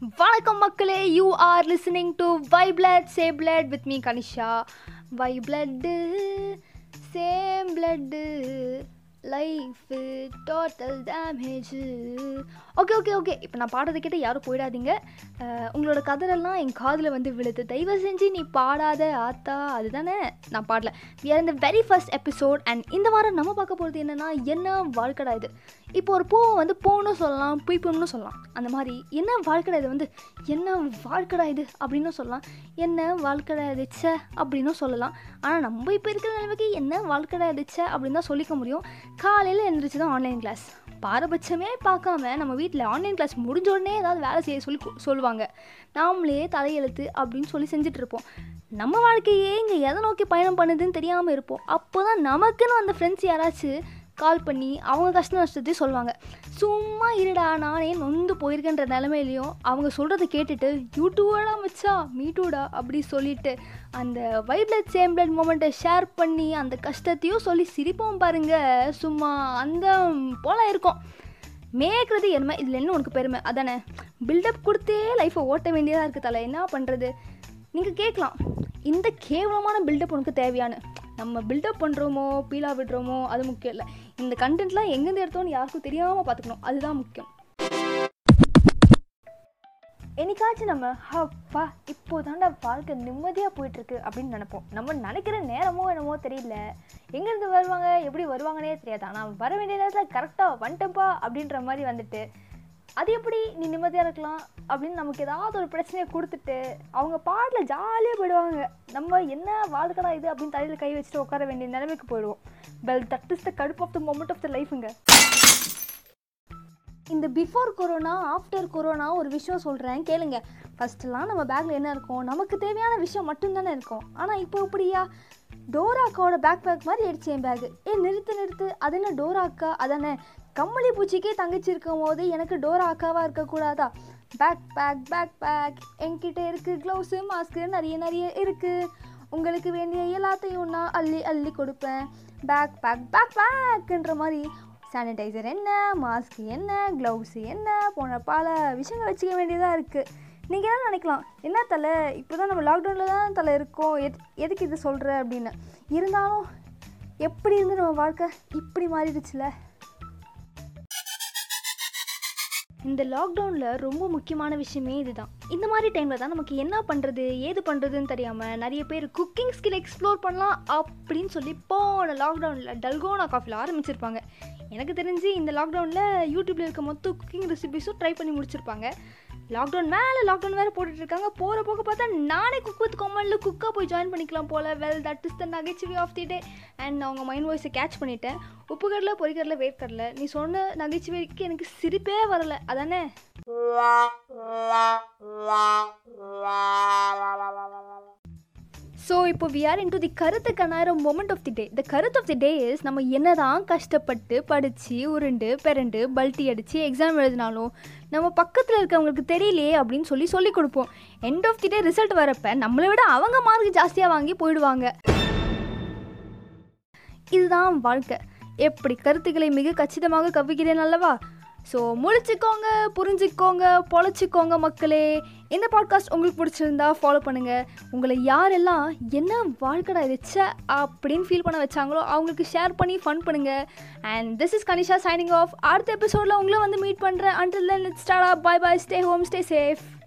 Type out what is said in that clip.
வணக்கம் மக்களே you are listening to why blood same blood with me Kanisha why blood same blood life total damage okay okay okay இப்போ நான் பாடுறது கேட்டு யாரும் போயிடாதீங்க. உங்களோட கதறெல்லாம் என் காதில் வந்து விழுது. தயவு செஞ்சு நீ பாடாத ஆத்தா. அதுதானே? நான் பாடல. வி ஆர் இந்த வெரி ஃபர்ஸ்ட் எபிசோட் அண்ட் இந்த வாரம் நம்ம பார்க்க போகிறது என்னென்னா என்ன வாழ்க்கடா இது? இப்போ ஒரு பூவை வந்து பூன்னு சொல்லலாம் புய்ப்புன்னு சொல்லலாம். அந்த மாதிரி என்ன வாழ்க்கடா இது வந்து? என்ன வாழ்க்கடா இது அப்படின்னு சொல்லலாம். என்ன வாழ்க்கடா இதுச்ச அப்படின்னும் சொல்லலாம். ஆனால் நம்ம இப்போ இருக்கிற நிலைமைக்கு என்ன வாழ்க்கடா இதுச்ச அப்படின்னு தான் சொல்லிக்க முடியும். காலையில் எழுந்திரிச்சு தான் ஆன்லைன் கிளாஸ் பாரபட்சமே பார்க்காம நம்ம வீட்டில் ஆன்லைன் கிளாஸ் முடிஞ்ச உடனே ஏதாவது வேலை செய்ய சொல்லி சொல்லுவாங்க. நாமளே தலையெழுத்து அப்படின்னு சொல்லி செஞ்சுட்டு இருப்போம். நம்ம வாழ்க்கையே இங்கே எதை நோக்கி பயணம் பண்ணுதுன்னு தெரியாமல் இருப்போம். அப்போ தான் நமக்குன்னு அந்த ஃப்ரெண்ட்ஸ் யாராச்சும் கால் பண்ணி அவங்க கஷ்ட நஷ்டத்தையும் சொல்லுவாங்க சும்மா இருடா நானே நொந்து போயிருக்கேன்ற நிலமையிலையும் அவங்க சொல்கிறத கேட்டுட்டு யூடியூடா மச்சா மீட்டூடா அப்படி சொல்லிட்டு அந்த வைப்ளட் சேம் பிளட் மூமெண்ட்டை ஷேர் பண்ணி அந்த கஷ்டத்தையும் சொல்லி சிரிப்போம் பாருங்கள் சும்மா அந்த போல இருக்கும். மேய்க்கிறது என்ன இதில் என்ன உனக்கு பெருமை? அதானே? பில்டப் கொடுத்தே லைஃப்பை ஓட்ட வேண்டியதாக இருக்குது தலை. என்ன பண்ணுறது நீங்கள் கேட்கலாம் இந்த கேவலமான பில்டப் உனக்கு தேவையானு நம்ம பில்டப் பண்ணுறோமோ பீலா விடுறோமோ அது முக்கியம் இல்லை. இந்த கண்டென்ட்லாம் எங்கேருந்து எடுத்தோன்னு யாருக்கும் தெரியாமல் பார்த்துக்கணும். அதுதான் முக்கியம். என்னைக்காச்சும் நம்ம அப்பா இப்போ தாண்டா வாழ்க்கை நிம்மதியாக போயிட்டுருக்கு அப்படின்னு நினைப்போம். நம்ம நினைக்கிற நேரமோ என்னமோ தெரியல. எங்கேருந்து வருவாங்க எப்படி வருவாங்கன்னே தெரியாது. ஆனால் வர வேண்டிய நேரத்தில் கரெக்டாக வந்துட்டப்பா அப்படின்ற மாதிரி வந்துட்டு அது எப்படி? நீ நிம்மதியாக இருக்கலாம். அப்படின்னு நமக்கு ஏதாவது ஒரு பிரச்சனையை கொடுத்துட்டு அவங்க பாட்டில் ஜாலியாக போயிடுவாங்க. நம்ம என்ன வாழ்க்கடா இது அப்படின்னு தலையில் கை வச்சுட்டு உட்கார வேண்டிய நிலைமைக்கு போயிடுவோம். வெல் தட் இஸ் த கடுப்பு of the moment of the லைஃபுங்க இந்த பிஃபோர் கொரோனா ஆஃப்டர் கொரோனா ஒரு விஷயம் சொல்கிறேன் கேளுங்க. ஃபஸ்ட்டுலாம் நம்ம பேக்கில் என்ன இருக்கும்? நமக்கு தேவையான விஷயம் மட்டும்தானே இருக்கும். ஆனால் இப்போ இப்படியா? டோராக்காவோட பேக் பேக் மாதிரி ஆயிடுச்சு என் பேகு ஏ நிறுத்து நிறுத்து. அது என்ன டோராக்கா அதானே? கம்மளி பூச்சிக்கே தங்கச்சி இருக்கும் போது எனக்கு டோரா அக்காவாக இருக்கக்கூடாதா? பேக் பேக் பேக் பேக் என்கிட்ட இருக்குது க்ளவுஸு மாஸ்க்கு நிறைய நிறைய இருக்குது உங்களுக்கு வேண்டிய எல்லாத்தையும் நான் அள்ளி அள்ளி கொடுப்பேன். பேக் பேக் பேக் பேக்குன்ற மாதிரி சானிடைசர் என்ன மாஸ்க் என்ன க்ளவுஸ் என்ன போன பல விஷயங்கள் வச்சுக்க வேண்டியதாக இருக்குது நீங்கள் என்ன நினைக்கலாம்? என்ன தலை? இப்போ தான் நம்ம லாக்டவுனில் தான் தலை இருக்கோம். எத் எதுக்கு இது சொல்கிற அப்படின்னு. இருந்தாலும் எப்படி இருந்து நம்ம வாழ்க்கை இப்படி மாறிடுச்சுல? இந்த லாக்டவுனில் ரொம்ப முக்கியமான விஷயமே இதுதான். இந்த மாதிரி டைமில் தான் நமக்கு என்ன பண்ணுறது ஏது பண்ணுறதுன்னு தெரியாமல் நிறைய பேர் குக்கிங் ஸ்கில் எக்ஸ்ப்ளோர் பண்ணலாம் அப்படின்னு சொல்லி போன லாக்டவுனில் டல்கோனா காஃபியில் ஆரம்பிச்சிருப்பாங்க. எனக்கு தெரிஞ்சு இந்த லாக்டவுனில் யூடியூப்பில் இருக்க மொத்த குக்கிங் ரெசிபிஸும் ட்ரை பண்ணி முடிச்சிருப்பாங்க. லாக்டவுன் மேலே லாக்டவுன் வேறு போட்டுட்டு இருக்காங்க போகிற போக பார்த்தா நானே குக் வித் கோமலில் குக்காக போய் ஜாயின் பண்ணிக்கலாம் போல். வெல் தட் இஸ் த நகைச்சுவை ஆஃப் தி டே அண்ட் அவங்க மைண்ட் வாய்ஸை கேட்ச் பண்ணிட்டேன். உப்பு கடலை பொறிக்கடலை கடல நீ சொன்ன நகைச்சுவைக்கு எனக்கு சிரிப்பே வரல. அதானே? ஸோ இப்போ we are in to the கருத்து கண்ணாயிர மொமெண்ட் ஆஃப் தி டே த கருத்து ஆஃப் தி டே இஸ் நம்ம என்னதான் கஷ்டப்பட்டு படித்து உருண்டு பிறண்டு பல்ட்டி அடித்து எக்ஸாம் எழுதினாலும் நம்ம பக்கத்தில் இருக்கவங்களுக்கு தெரியலையே அப்படின்னு சொல்லி சொல்லி கொடுப்போம். End of the day result வரப்ப நம்மளை விட அவங்க மார்க் ஜாஸ்தியாக வாங்கி போயிடுவாங்க. இதுதான் வாழ்க்கை. எப்படி கருத்துக்களை மிக கச்சிதமாக கவ்வுகிறேன் அல்லவா? ஸோ முழிச்சுக்கோங்க புரிஞ்சுக்கோங்க பொழைச்சிக்கோங்க மக்களே. இந்த பாட்காஸ்ட் உங்களுக்கு பிடிச்சிருந்தா ஃபாலோ பண்ணுங்கள் உங்களை யாரெல்லாம் என்ன வாழ்க்கடா இருச்ச அப்படின்னு ஃபீல் பண்ண வச்சாங்களோ அவங்களுக்கு ஷேர் பண்ணி ஃபன் பண்ணுங்கள் and this is Kanisha signing off அடுத்த எபிசோடில் உங்களை வந்து மீட் பண்ணுறேன் until then bye bye stay home stay safe